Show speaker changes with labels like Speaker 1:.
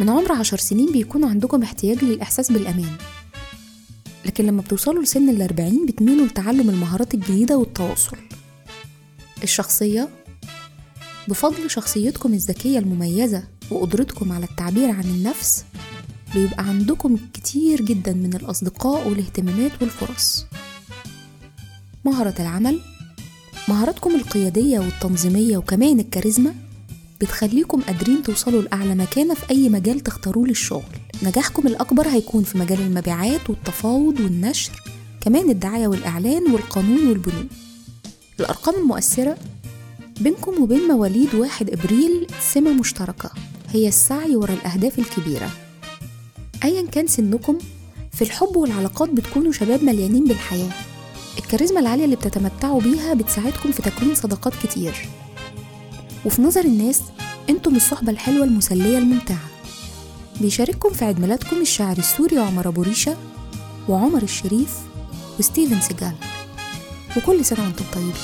Speaker 1: من عمر عشر سنين بيكون عندكم احتياج للإحساس بالأمان. لكن لما بتوصلوا لسن الأربعين بتميلوا لتعلم المهارات الجديدة والتواصل. الشخصية؟ بفضل شخصيتكم الذكية المميزة وقدرتكم على التعبير عن النفس بيبقى عندكم كتير جدا من الأصدقاء والاهتمامات والفرص. مهارة العمل مهاراتكم القيادية والتنظيمية وكمان الكاريزما بتخليكم قادرين توصلوا لأعلى مكانة في أي مجال تختاروه للشغل. نجاحكم الأكبر هيكون في مجال المبيعات والتفاوض والنشر كمان الدعاية والإعلان والقانون والبنوك. الأرقام المؤثرة بينكم وبين مواليد واحد إبريل سمة مشتركة هي السعي ورا الأهداف الكبيرة. أيا كان سنكم في الحب والعلاقات بتكونوا شباب مليانين بالحياة. الكاريزما العالية اللي بتتمتعوا بيها بتساعدكم في تكوين صداقات كتير. وفي نظر الناس أنتم الصحبة الحلوة المسلية الممتعة. بيشارككم في عيد ميلادكم الشاعر السوري عمر أبو ريشة وعمر الشريف وستيفن سيجال. وكل سنة وأنتم طيبين.